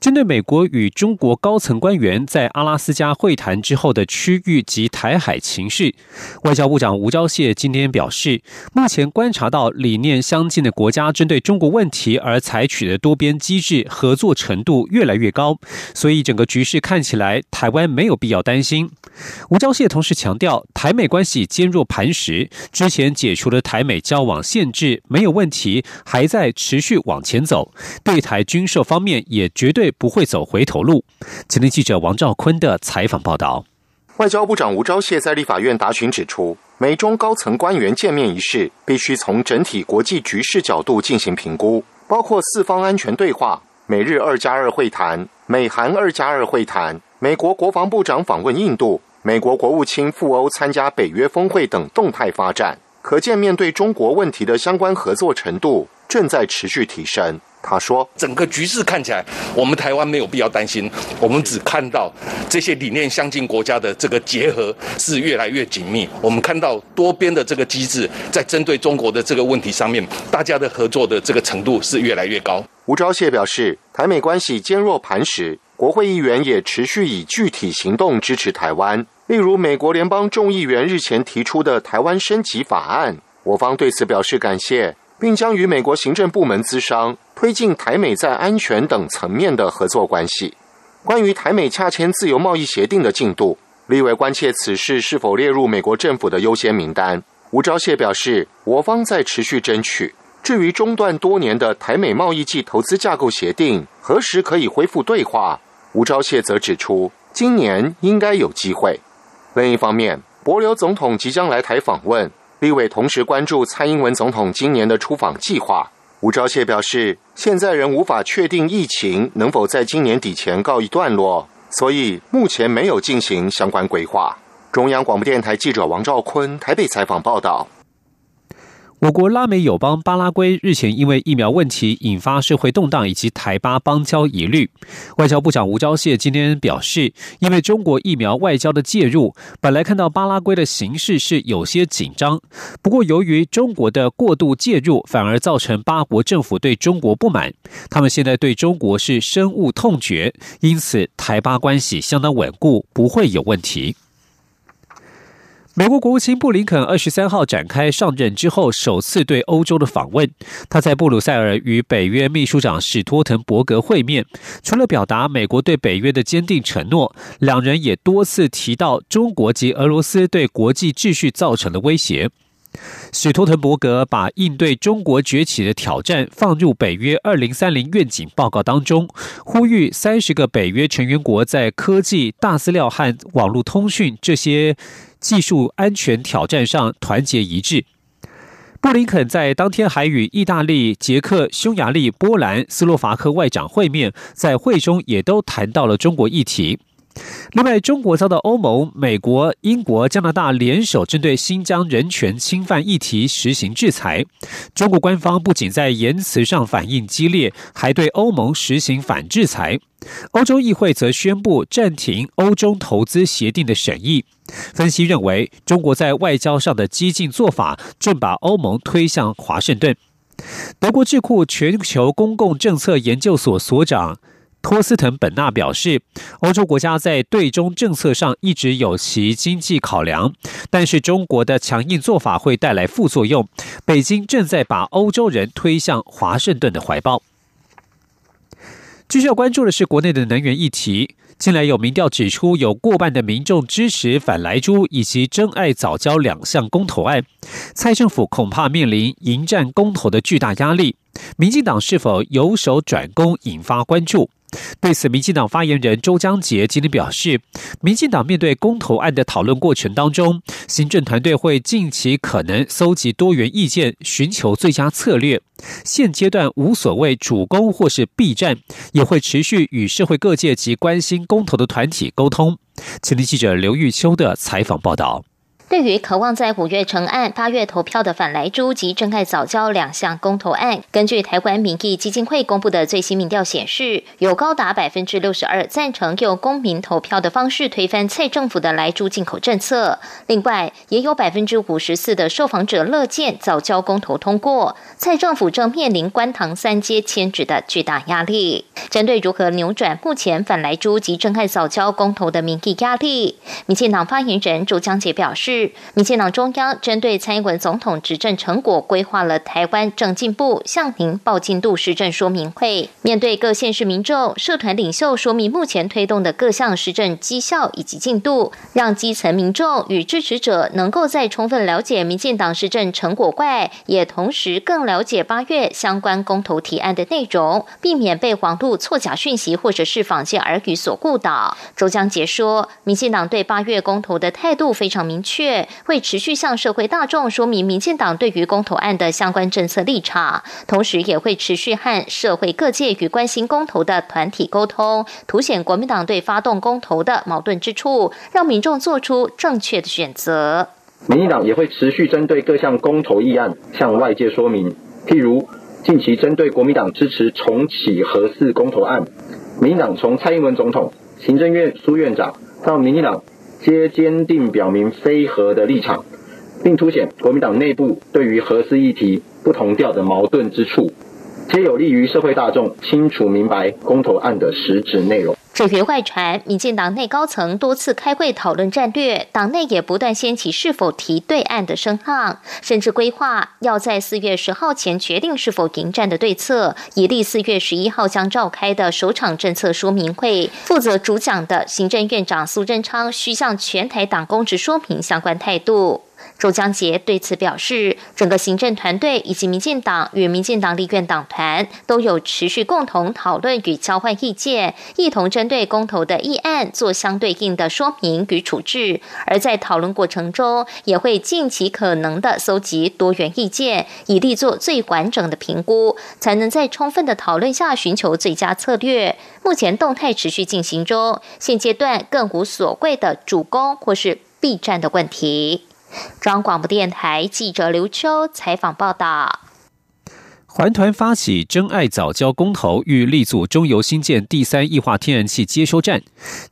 针对美国与中国高层官员在阿拉斯加会谈之后的区域及台海情势，外交部长吴钊燮今天表示，目前观察到理念相近的国家针对中国问题而采取的多边机制合作程度越来越高，所以整个局势看起来台湾没有必要担心。吴钊燮同时强调，台美关系坚若磐石，之前解除了台美交往限制没有问题，还在持续往前走。对台军售方面也绝对。不会走回头路。今天记者王兆坤的采访报道。外交部长吴钊燮在立法院答询指出，美中高层官员见面一事必须从整体国际局势角度进行评估，包括四方安全对话、美日二加二会谈、美韩二加二会谈、美国国防部长访问印度、美国国务卿赴欧参加北约峰会等动态发展。可见，面对中国问题的相关合作程度正在持续提升。他说：“整个局势看起来，我们台湾没有必要担心。我们只看到这些理念相近国家的这个结合是越来越紧密。我们看到多边的这个机制在针对中国的这个问题上面，大家的合作的这个程度是越来越高。”吴钊燮表示，台美关系坚若磐石，国会议员也持续以具体行动支持台湾。例如，美国联邦众议员日前提出的台湾升级法案，我方对此表示感谢。并将与美国行政部门资商，推进台美在安全等层面的合作关系。关于台美洽签自由贸易协定的进度，立委关切此事是否列入美国政府的优先名单。吴钊燮表示，我方在持续争取。至于中断多年的台美贸易暨投资架构协定何时可以恢复对话，吴钊燮则指出，今年应该有机会。另一方面，博留总统即将来台访问。立委同时关注蔡英文总统今年的出访计划。吴钊燮表示，现在仍无法确定疫情能否在今年底前告一段落，所以目前没有进行相关规划。中央广播电台记者王兆坤台北采访报道。我国拉美友邦巴拉圭日前因为疫苗问题引发社会动荡以及台巴邦交疑虑，外交部长吴钊燮今天表示，因为中国疫苗外交的介入，本来看到巴拉圭的形势是有些紧张，不过由于中国的过度介入，反而造成巴国政府对中国不满，他们现在对中国是深恶痛绝，因此台巴关系相当稳固，不会有问题。美国国务卿布林肯二十三号展开上任之后首次对欧洲的访问。他在布鲁塞尔与北约秘书长史托滕伯格会面，除了表达美国对北约的坚定承诺，两人也多次提到中国及俄罗斯对国际秩序造成的威胁。史托滕伯格把应对中国崛起的挑战放入北约二零三零愿景报告当中，呼吁三十个北约成员国在科技、大资料和网络通讯这些。技术安全挑战上团结一致。布林肯在当天还与意大利、捷克、匈牙利、波兰、斯洛伐克外长会面，在会中也都谈到了中国议题。另外，中国遭到欧盟、美国、英国、加拿大联手针对新疆人权侵犯议题实行制裁。中国官方不仅在言辞上反应激烈，还对欧盟实行反制裁。欧洲议会则宣布暂停欧中投资协定的审议。分析认为，中国在外交上的激进做法正把欧盟推向华盛顿。德国智库全球公共政策研究所所长。托斯滕本纳表示，欧洲国家在对中政策上一直有其经济考量，但是中国的强硬做法会带来副作用。北京正在把欧洲人推向华盛顿的怀抱。继续要关注的是国内的能源议题。近来有民调指出，有过半的民众支持反莱猪以及真爱早教两项公投案，蔡政府恐怕面临迎战公投的巨大压力。民进党是否由守转攻，引发关注。对此，民进党发言人周江杰今天表示，民进党面对公投案的讨论过程当中，行政团队会尽其可能搜集多元意见，寻求最佳策略。现阶段无所谓主攻或是避战，也会持续与社会各界及关心公投的团体沟通。前听记者刘玉秋的采访报道。对于渴望在五月成案、八月投票的反莱猪及真爱早教两项公投案，根据台湾民意基金会公布的最新民调显示，有高达百分之六十二赞成用公民投票的方式推翻蔡政府的莱猪进口政策。另外，也有百分之五十四的受访者乐见早教公投通过。蔡政府正面临官塘三阶迁址的巨大压力。针对如何扭转目前反莱猪及真爱早教公投的民意压力，民进党发言人周江杰表示。民进党中央针对蔡英文总统执政成果，规划了台湾正进步向您报进度施政说明会。面对各县市民众、社团领袖说明目前推动的各项施政绩效以及进度，让基层民众与支持者能够在充分了解民进党施政成果外，也同时更了解八月相关公投提案的内容，避免被网络错假讯息或者是坊间耳语所误导。周江杰说，民进党对八月公投的态度非常明确。会持续向社会大众说明民进党对于公投案的相关政策立场，同时也会持续和社会各界与关心公投的团体沟通，凸显国民党对发动公投的矛盾之处，让民众做出正确的选择。民进党也会持续针对各项公投议案向外界说明，譬如近期针对国民党支持重启核四公投案，民进党从蔡英文总统、行政院苏院长到民进党。皆坚定表明非核的立场，并凸显国民党内部对于核四议题不同调的矛盾之处，皆有利于社会大众清楚明白公投案的实质内容。至于外传，民进党内高层多次开会讨论战略，党内也不断掀起是否提对岸的声浪，甚至规划要在四月十号前决定是否迎战的对策，以利四月十一号将召开的首场政策说明会。负责主讲的行政院长苏贞昌需向全台党公职说明相关态度。周江杰对此表示，整个行政团队以及民进党与民进党立院党团都有持续共同讨论与交换意见，一同针对公投的议案做相对应的说明与处置。而在讨论过程中，也会尽其可能的搜集多元意见，以力做最完整的评估，才能在充分的讨论下寻求最佳策略。目前动态持续进行中，现阶段更无所谓的主攻或是避战的问题。中央广播电台记者刘秋采访报道。环团发起真爱早教公投，欲力组中油新建第三液化天然气接收站。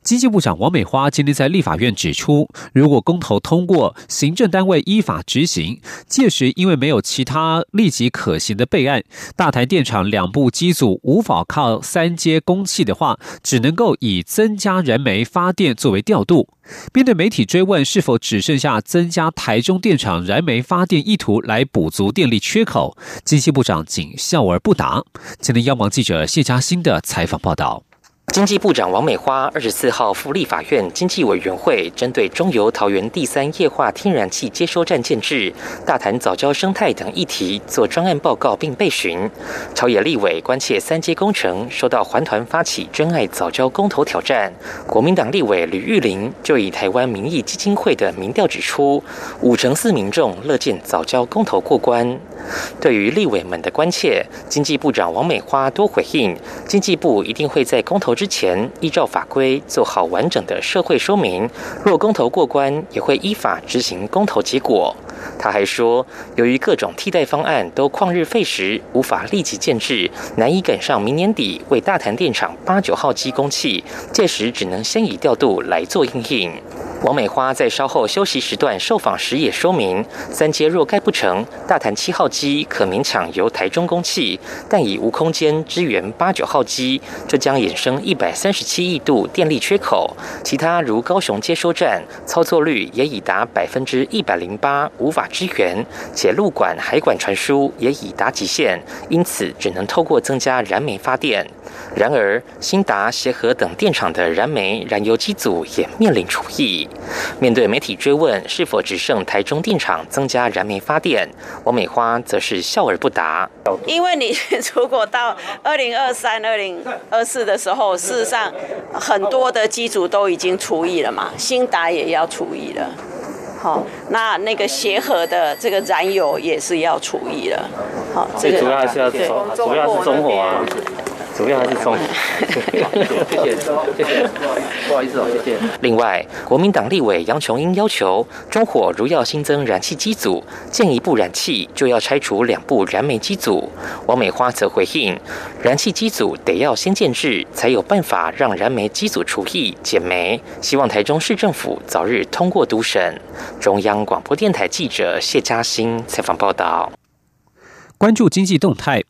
经济部长王美花今天在立法院指出，如果公投通过，行政单位依法执行，届时因为没有其他立即可行的备案，大台电厂两部机组无法靠三阶供气的话，只能够以增加燃煤发电作为调度。面对媒体追问是否只剩下增加台中电厂燃煤发电意图来补足电力缺口，经济部长仅笑而不答。今天央广记者谢嘉欣的采访报道。经济部长王美花二十四号赴立法院经济委员会，针对中油桃园第三液化天然气接收站建制、大潭早教生态等议题做专案报告并备询。朝野立委关切三阶工程收到环团发起真爱早教公投挑战，国民党立委吕玉玲就以台湾民意基金会的民调指出，五成四民众乐见早教公投过关。对于立委们的关切，经济部长王美花多回应，经济部一定会在公投。之前依照法规做好完整的社会说明，若公投过关，也会依法执行公投结果。他还说，由于各种替代方案都旷日费时，无法立即建制，难以赶上明年底为大潭电厂八九号机供气，届时只能先以调度来做应应。王美花在稍后休息时段受访时也说明，三阶若盖不成，大潭七号机可勉强由台中供气，但已无空间支援八九号机，这将衍生一一百三十七亿度电力缺口。其他如高雄接收站，操作率也已达百分之一百零八，无法支援，且陆管、海管传输也已达极限，因此只能透过增加燃煤发电。然而，新达、协和等电厂的燃煤、燃油机组也面临除役。面对媒体追问是否只剩台中电厂增加燃煤发电，王美花则是笑而不答。因为你如果到二零二三、二零二四的时候，事实上很多的机组都已经除役了嘛，新达也要除役了。好，那那个协和的这个燃油也是要除役了。好，这个主要还是要主要是中火啊。怎么样？还是中？谢谢，谢谢，不好意思哦，谢谢。另外，国民党立委杨琼英要求，中火如要新增燃气机组，建一部燃气就要拆除两部燃煤机组。王美花则回应，燃气机组得要先建制，才有办法让燃煤机组除役减煤。希望台中市政府早日通过督审。中央广播电台记者谢嘉欣采访报道。关注经济动态，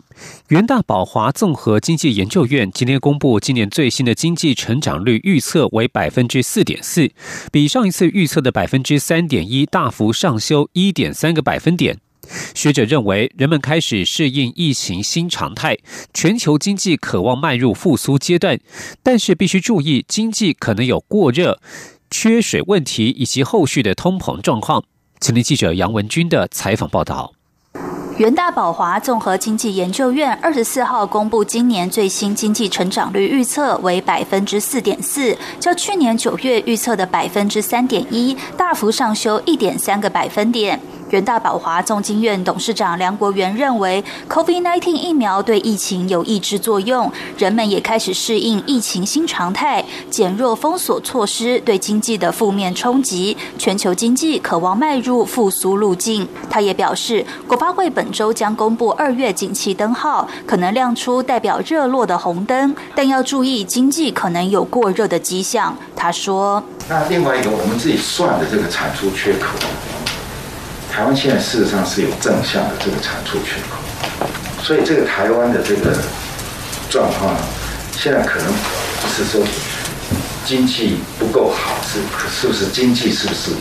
元大宝华综合经济研究院今天公布今年最新的经济成长率预测为百分之四点四，比上一次预测的百分之三点一大幅上修一点三个百分点。学者认为，人们开始适应疫情新常态，全球经济渴望迈入复苏阶段，但是必须注意经济可能有过热、缺水问题以及后续的通膨状况。请听记者杨文军的采访报道。元大宝华综合经济研究院二十四号公布今年最新经济成长率预测为百分之四点四，较去年九月预测的百分之三点一大幅上修一点三个百分点。元大宝华总经院董事长梁国元认为，COVID-19 疫苗对疫情有抑制作用，人们也开始适应疫情新常态，减弱封锁措施对经济的负面冲击，全球经济渴望迈入复苏路径。他也表示，国发会本周将公布二月景气灯号，可能亮出代表热络的红灯，但要注意经济可能有过热的迹象。他说：“那另外一个，我们自己算的这个产出缺口。”台湾现在事实上是有正向的这个产出缺口，所以这个台湾的这个状况，现在可能不是说经济不够好，是是不是经济是不是？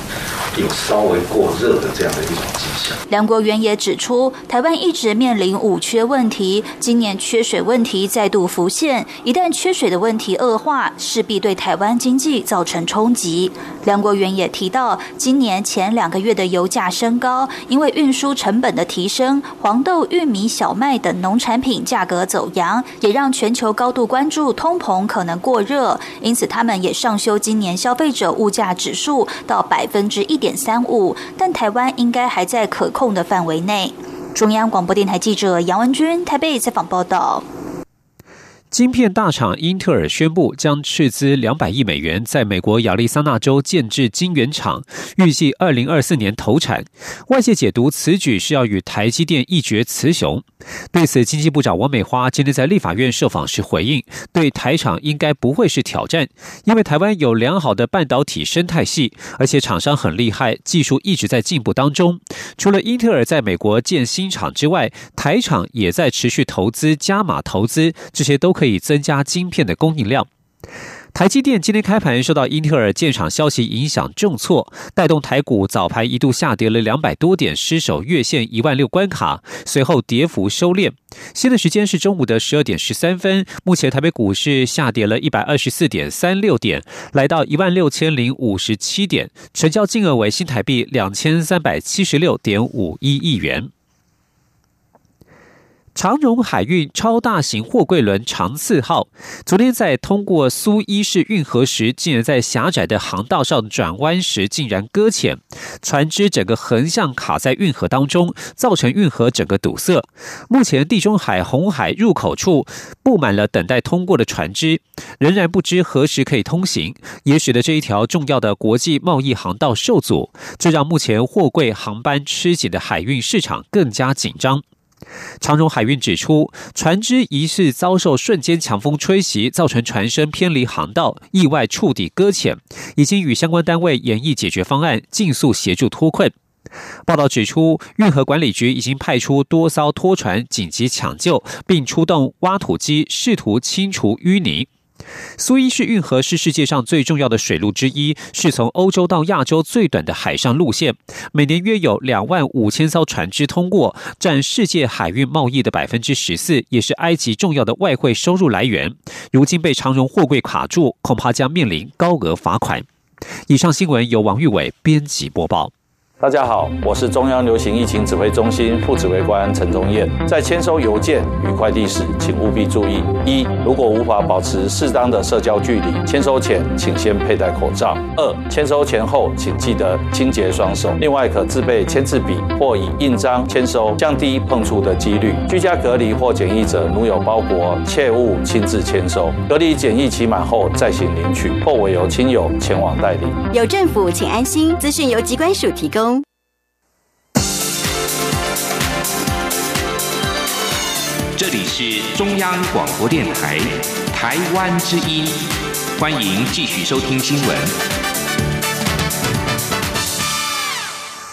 有稍微过热的这样的一种迹象。梁国元也指出，台湾一直面临五缺问题，今年缺水问题再度浮现，一旦缺水的问题恶化，势必对台湾经济造成冲击。梁国元也提到，今年前两个月的油价升高，因为运输成本的提升，黄豆、玉米、小麦等农产品价格走扬，也让全球高度关注通膨可能过热，因此他们也上修今年消费者物价指数到百分之一点。点三五，但台湾应该还在可控的范围内。中央广播电台记者杨文君台北采访报道。晶片大厂英特尔宣布将斥资两百亿美元，在美国亚利桑那州建制晶圆厂，预计二零二四年投产。外界解读此举是要与台积电一决雌雄。对此，经济部长王美花今天在立法院受访时回应：“对台厂应该不会是挑战，因为台湾有良好的半导体生态系，而且厂商很厉害，技术一直在进步当中。除了英特尔在美国建新厂之外，台厂也在持续投资、加码投资，这些都。”可以增加晶片的供应量。台积电今天开盘受到英特尔建厂消息影响重挫，带动台股早盘一度下跌了两百多点，失守月线一万六关卡，随后跌幅收敛。现在时间是中午的十二点十三分，目前台北股市下跌了一百二十四点三六点，来到一万六千零五十七点，成交金额为新台币两千三百七十六点五一亿元。长荣海运超大型货柜轮长次号，昨天在通过苏伊士运河时，竟然在狭窄的航道上转弯时竟然搁浅，船只整个横向卡在运河当中，造成运河整个堵塞。目前地中海红海入口处布满了等待通过的船只，仍然不知何时可以通行，也使得这一条重要的国际贸易航道受阻，这让目前货柜航班吃紧的海运市场更加紧张。长荣海运指出，船只疑似遭受瞬间强风吹袭，造成船身偏离航道，意外触底搁浅，已经与相关单位研议解决方案，尽速协助脱困。报道指出，运河管理局已经派出多艘拖船紧急抢救，并出动挖土机试图清除淤泥。苏伊士运河是世界上最重要的水路之一，是从欧洲到亚洲最短的海上路线，每年约有两万五千艘船只通过，占世界海运贸易的百分之十四，也是埃及重要的外汇收入来源。如今被长荣货柜卡住，恐怕将面临高额罚款。以上新闻由王玉伟编辑播报。大家好，我是中央流行疫情指挥中心副指挥官陈宗彦。在签收邮件与快递时，请务必注意：一、如果无法保持适当的社交距离，签收前请先佩戴口罩；二、签收前后请记得清洁双手。另外，可自备签字笔或以印章签收，降低碰触的几率。居家隔离或检疫者，如有包裹，切勿亲自签收。隔离检疫期满后再行领取，或委由亲友前往代理。有政府，请安心。资讯由机关署提供。这里是中央广播电台台湾之音，欢迎继续收听新闻。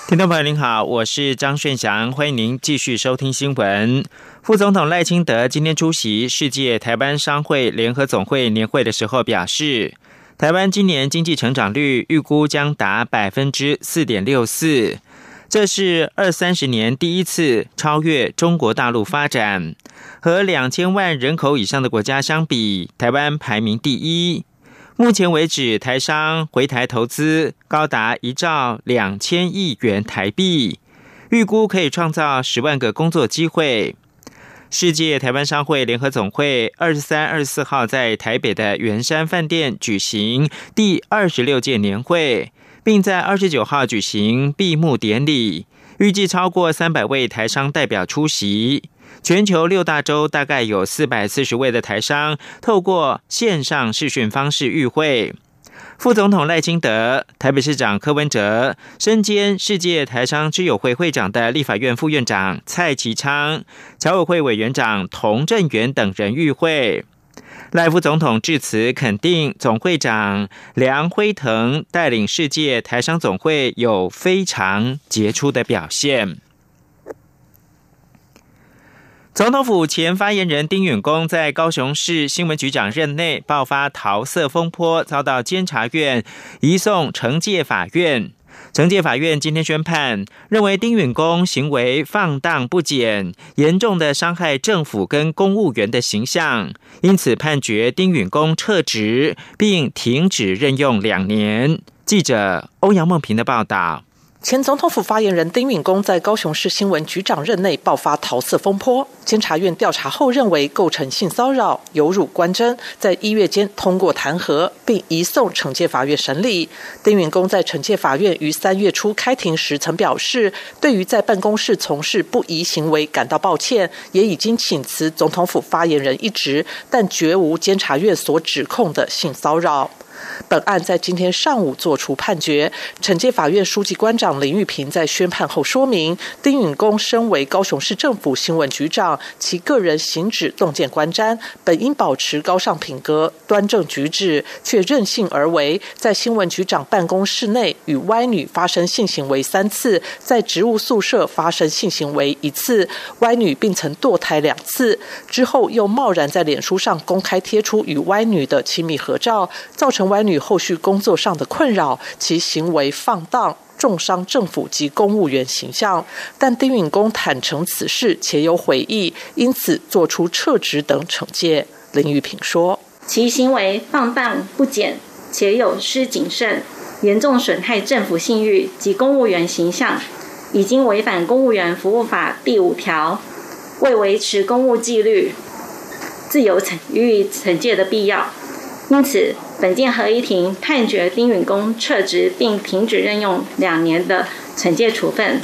听众朋友您好，我是张顺祥，欢迎您继续收听新闻。副总统赖清德今天出席世界台湾商会联合总会年会的时候表示，台湾今年经济成长率预估将达百分之四点六四。这是二三十年第一次超越中国大陆发展，和两千万人口以上的国家相比，台湾排名第一。目前为止，台商回台投资高达一兆两千亿元台币，预估可以创造十万个工作机会。世界台湾商会联合总会二十三、二十四号在台北的圆山饭店举行第二十六届年会。并在二十九号举行闭幕典礼，预计超过三百位台商代表出席。全球六大洲大概有四百四十位的台商透过线上视讯方式与会。副总统赖清德、台北市长柯文哲身兼世界台商之友会会长的立法院副院长蔡其昌、侨委会委员长童振源等人与会。赖副总统致辞肯定总会长梁辉腾带领世界台商总会有非常杰出的表现。总统府前发言人丁允恭在高雄市新闻局长任内爆发桃色风波，遭到监察院移送惩戒法院。惩戒法院今天宣判，认为丁允恭行为放荡不检，严重的伤害政府跟公务员的形象，因此判决丁允恭撤职，并停止任用两年。记者欧阳梦平的报道。前总统府发言人丁允恭在高雄市新闻局长任内爆发桃色风波，监察院调查后认为构成性骚扰、有辱官箴，在一月间通过弹劾，并移送惩戒法院审理。丁允恭在惩戒法院于三月初开庭时曾表示，对于在办公室从事不宜行为感到抱歉，也已经请辞总统府发言人一职，但绝无监察院所指控的性骚扰。本案在今天上午作出判决，惩戒法院书记官长林玉平在宣判后说明，丁允恭身为高雄市政府新闻局长，其个人行止洞见观瞻，本应保持高尚品格、端正举止，却任性而为，在新闻局长办公室内与歪女发生性行为三次，在职务宿舍发生性行为一次，歪女并曾堕胎两次，之后又贸然在脸书上公开贴出与歪女的亲密合照，造成。歪女后续工作上的困扰，其行为放荡，重伤政府及公务员形象。但丁允恭坦诚此事，且有悔意，因此做出撤职等惩戒。林玉平说：“其行为放荡不检，且有失谨慎，严重损害政府信誉及公务员形象，已经违反公务员服务法第五条，未维持公务纪律，自有惩予以惩戒的必要。因此。”本件合议庭判决丁允恭撤职，并停止任用两年的惩戒处分。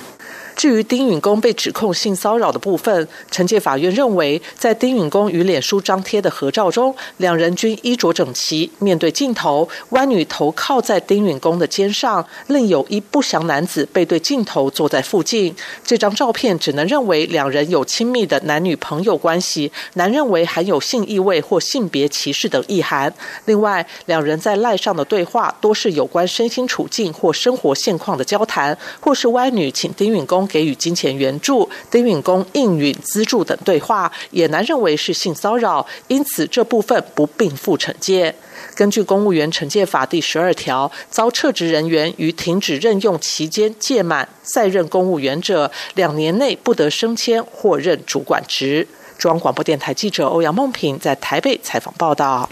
至于丁允恭被指控性骚扰的部分，惩戒法院认为，在丁允恭与脸书张贴的合照中，两人均衣着整齐，面对镜头，歪女头靠在丁允恭的肩上，另有一不详男子背对镜头坐在附近。这张照片只能认为两人有亲密的男女朋友关系，难认为含有性意味或性别歧视等意涵。另外，两人在赖上的对话多是有关身心处境或生活现况的交谈，或是歪女请丁允恭。给予金钱援助、丁允恭应允资助等对话，也难认为是性骚扰，因此这部分不并附惩戒。根据《公务员惩戒法》第十二条，遭撤职人员于停止任用期间届满再任公务员者，两年内不得升迁或任主管职。中央广播电台记者欧阳梦平在台北采访报道。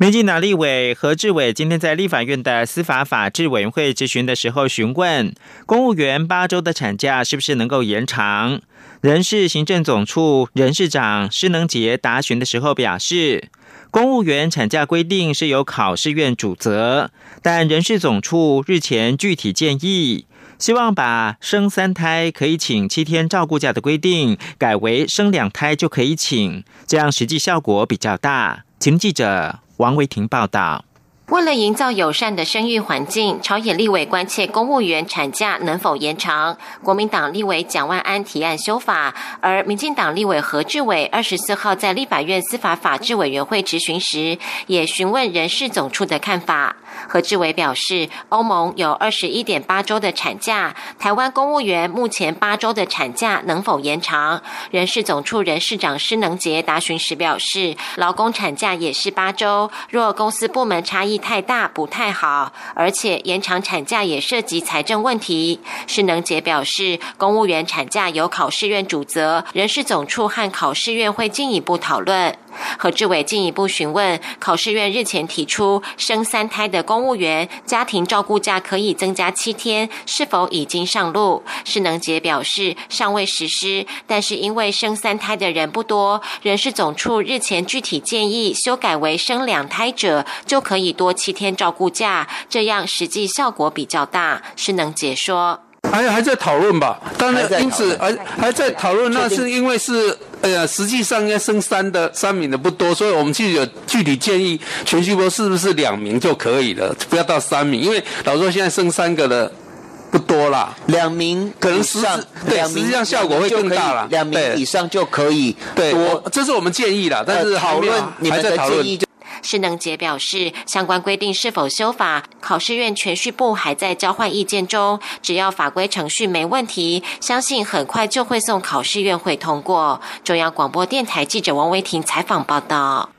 民进党立委何志伟今天在立法院的司法法制委员会质询的时候，询问公务员八周的产假是不是能够延长。人事行政总处人事长施能杰答询的时候表示，公务员产假规定是由考试院主责，但人事总处日前具体建议，希望把生三胎可以请七天照顾假的规定改为生两胎就可以请，这样实际效果比较大。请记者。王维婷报道。为了营造友善的生育环境，朝野立委关切公务员产假能否延长。国民党立委蒋万安提案修法，而民进党立委何志伟二十四号在立法院司法法制委员会质询时，也询问人事总处的看法。何志伟表示，欧盟有二十一点八周的产假，台湾公务员目前八周的产假能否延长？人事总处人事长施能杰答询时表示，劳工产假也是八周，若公司部门差异。太大不太好，而且延长产假也涉及财政问题。施能杰表示，公务员产假由考试院主责，人事总处和考试院会进一步讨论。何志伟进一步询问，考试院日前提出生三胎的公务员家庭照顾假可以增加七天，是否已经上路？施能杰表示尚未实施，但是因为生三胎的人不多，人事总处日前具体建议修改为生两胎者就可以多七天照顾假，这样实际效果比较大。施能杰说。还还在讨论吧，当然因此还还在讨论，那是因为是，哎呀，实际上应该升三的三名的不多，所以我们具有具体建议全序波是不是两名就可以了，不要到三名，因为老说现在升三个的不多啦，两名可能实对实际上效果会更大了，两名以上就可以，对，这是我们建议啦，但是讨论你们的建议。施能杰表示，相关规定是否修法，考试院全序部还在交换意见中。只要法规程序没问题，相信很快就会送考试院会通过。中央广播电台记者王维婷采访报道。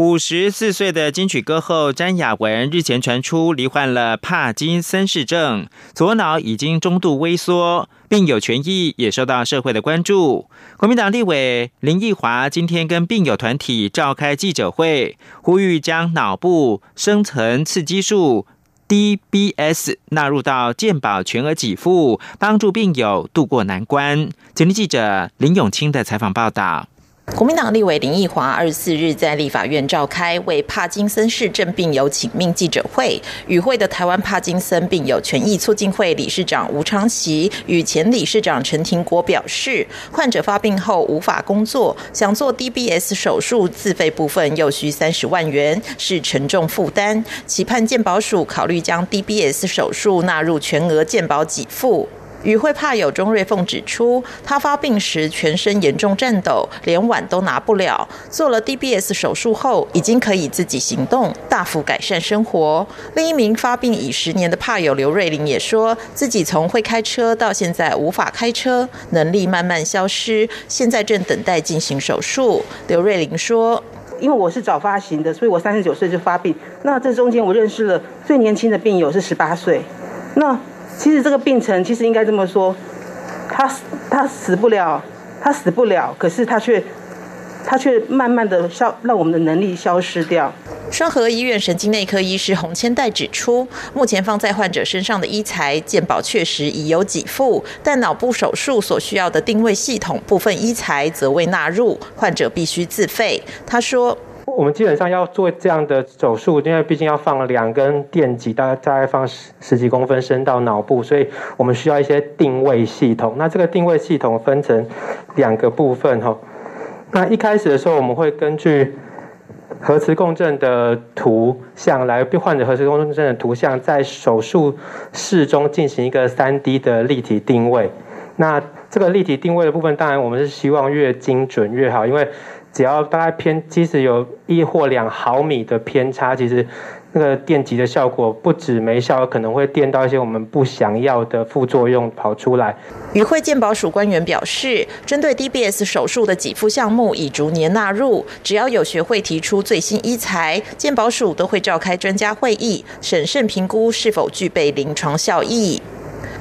五十四岁的金曲歌后詹雅文日前传出罹患了帕金森氏症，左脑已经中度萎缩，病友权益也受到社会的关注。国民党立委林奕华今天跟病友团体召开记者会，呼吁将脑部深层刺激术 DBS 纳入到健保全额给付，帮助病友渡过难关。今天记者林永清的采访报道。国民党立委林奕华二十四日在立法院召开为帕金森氏症病友请命记者会，与会的台湾帕金森病友权益促进会理事长吴昌奇与前理事长陈廷国表示，患者发病后无法工作，想做 DBS 手术自费部分又需三十万元，是沉重负担，期盼健保署考虑将 DBS 手术纳入全额健保给付。与会怕友钟瑞凤指出，他发病时全身严重颤抖，连碗都拿不了。做了 DBS 手术后，已经可以自己行动，大幅改善生活。另一名发病已十年的怕友刘瑞玲也说，自己从会开车到现在无法开车，能力慢慢消失，现在正等待进行手术。刘瑞玲说：“因为我是早发型的，所以我三十九岁就发病。那这中间我认识了最年轻的病友是十八岁。那。”其实这个病程其实应该这么说，他他死不了，他死不了，可是他却他却慢慢的消让我们的能力消失掉。双河医院神经内科医师洪千代指出，目前放在患者身上的医材健保确实已有给付，但脑部手术所需要的定位系统部分医材则未纳入，患者必须自费。他说。我们基本上要做这样的手术，因为毕竟要放两根电极，大概大概放十十几公分深到脑部，所以我们需要一些定位系统。那这个定位系统分成两个部分哈。那一开始的时候，我们会根据核磁共振的图像来患者核磁共振的图像，在手术室中进行一个三 D 的立体定位。那这个立体定位的部分，当然我们是希望越精准越好，因为。只要大概偏，即使有一或两毫米的偏差，其实那个电极的效果不止没效，可能会电到一些我们不想要的副作用跑出来。与会健保署官员表示，针对 DBS 手术的给付项目已逐年纳入，只要有学会提出最新医材，健保署都会召开专家会议，审慎评估是否具备临床效益。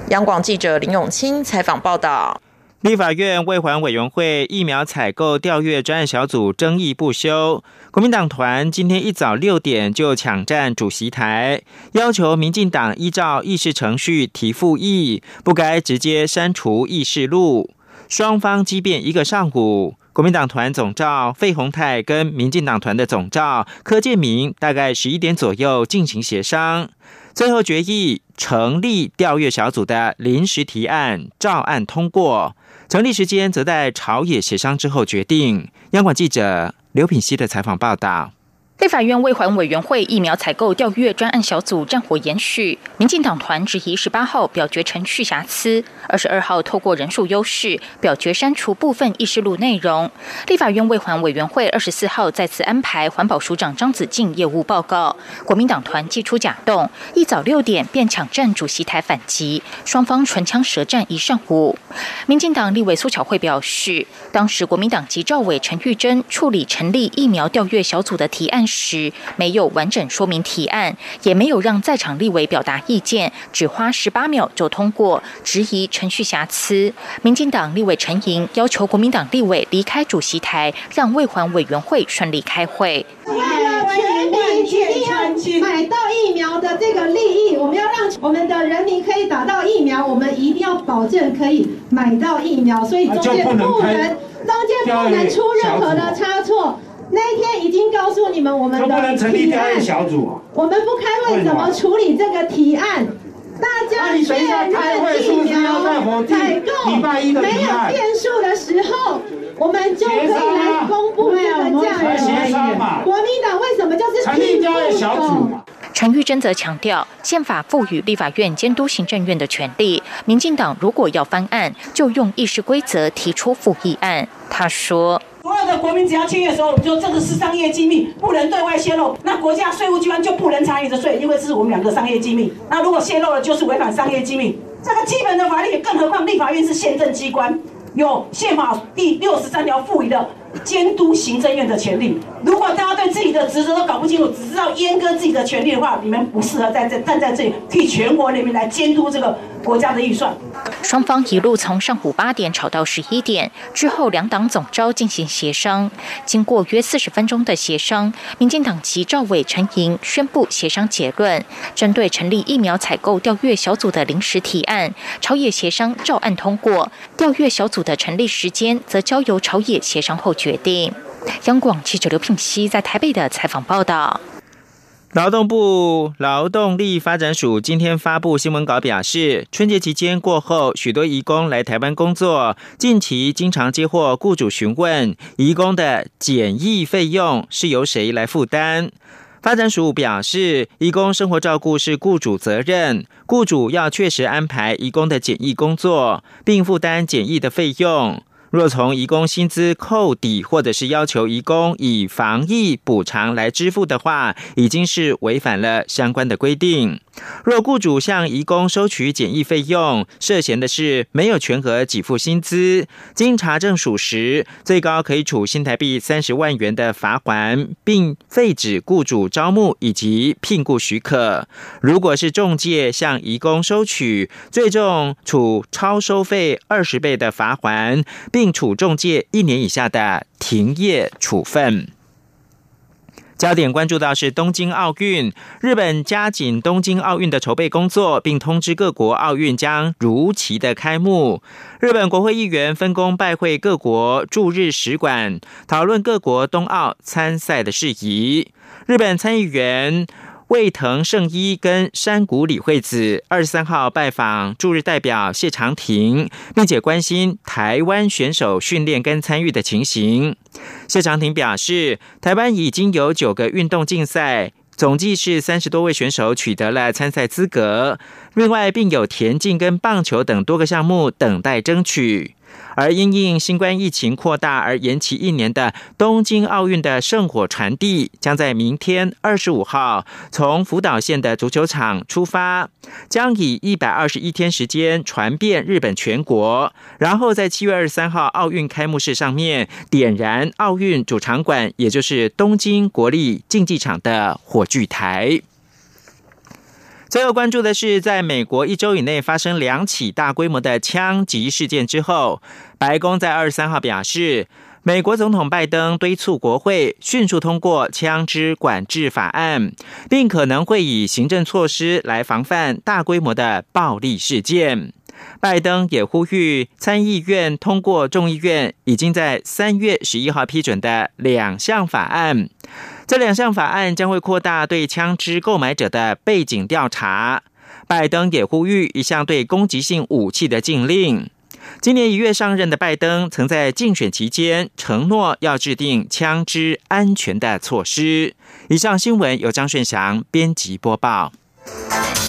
央广记者林永清采访报道。立法院卫环委员会疫苗采购调阅专案小组争议不休，国民党团今天一早六点就抢占主席台，要求民进党依照议事程序提复议，不该直接删除议事录。双方激辩一个上午，国民党团总召费鸿泰跟民进党团的总召柯建明大概十一点左右进行协商，最后决议成立调阅小组的临时提案照案通过。成立时间则在朝野协商之后决定。央广记者刘品希的采访报道。立法院卫环委员会疫苗采购调阅专案小组战火延续，民进党团质疑十八号表决程序瑕疵，二十二号透过人数优势表决删除部分议事录内容。立法院卫环委员会二十四号再次安排环保署长张子静业务报告，国民党团祭出假动，一早六点便抢占主席台反击，双方唇枪舌战一上午。民进党立委苏巧慧表示，当时国民党籍赵伟陈玉珍处理成立疫苗调阅小组的提案。时没有完整说明提案，也没有让在场立委表达意见，只花十八秒就通过，质疑程序瑕疵。民进党立委陈莹要求国民党立委离开主席台，让卫环委员会顺利开会。为了全民买到疫苗的这个利益，我们要让我们的人民可以打到疫苗，我们一定要保证可以买到疫苗，所以中间不能中间不能出任何的差错。那一天已经告诉你们，我们的提案小组，我们不开会怎么处理这个提案？大家确认疫苗采购没有变数的时候，我们就可以来公布这个价格。国民党为什么就是成立调研小组？陈玉珍则强调，宪法赋予立法院监督行政院的权利，民进党如果要翻案，就用议事规则提出复议案。他说。所有的国民只要签约的时候，我们就这个是商业机密，不能对外泄露。那国家税务机关就不能参与的税，因为这是我们两个商业机密。那如果泄露了，就是违反商业机密。这个基本的法律，更何况立法院是宪政机关，有宪法第六十三条赋予的监督行政院的权利。如果大家对自己的职责都搞不清楚，只知道阉割自己的权利的话，你们不适合在这站在这里替全国人民来监督这个。国家的预算，双方一路从上午八点吵到十一点，之后两党总召进行协商。经过约四十分钟的协商，民进党籍赵伟、陈莹宣布协商结论：针对成立疫苗采购调阅小组的临时提案，朝野协商照案通过。调阅小组的成立时间则交由朝野协商后决定。央广记者刘品熙在台北的采访报道。劳动部劳动力发展署今天发布新闻稿表示，春节期间过后，许多移工来台湾工作，近期经常接获雇主询问，移工的检疫费用是由谁来负担？发展署表示，移工生活照顾是雇主责任，雇主要确实安排移工的检疫工作，并负担检疫的费用。若从移工薪资扣抵，或者是要求移工以防疫补偿来支付的话，已经是违反了相关的规定。若雇主向移工收取检疫费用，涉嫌的是没有全额给付薪资，经查证属实，最高可以处新台币三十万元的罚款，并废止雇主招募以及聘雇许可。如果是中介向移工收取，最重处超收费二十倍的罚款，并并处中介一年以下的停业处分。焦点关注到是东京奥运，日本加紧东京奥运的筹备工作，并通知各国奥运将如期的开幕。日本国会议员分工拜会各国驻日使馆，讨论各国冬奥参赛的事宜。日本参议员。魏藤圣一跟山谷李惠子二十三号拜访驻日代表谢长廷，并且关心台湾选手训练跟参与的情形。谢长廷表示，台湾已经有九个运动竞赛，总计是三十多位选手取得了参赛资格，另外并有田径跟棒球等多个项目等待争取。而因应新冠疫情扩大而延期一年的东京奥运的圣火传递，将在明天二十五号从福岛县的足球场出发，将以一百二十一天时间传遍日本全国，然后在七月二十三号奥运开幕式上面点燃奥运主场馆，也就是东京国立竞技场的火炬台。最后关注的是，在美国一周以内发生两起大规模的枪击事件之后，白宫在二十三号表示，美国总统拜登敦促国会迅速通过枪支管制法案，并可能会以行政措施来防范大规模的暴力事件。拜登也呼吁参议院通过众议院已经在三月十一号批准的两项法案。这两项法案将会扩大对枪支购买者的背景调查。拜登也呼吁一项对攻击性武器的禁令。今年一月上任的拜登曾在竞选期间承诺要制定枪支安全的措施。以上新闻由张顺祥编辑播报。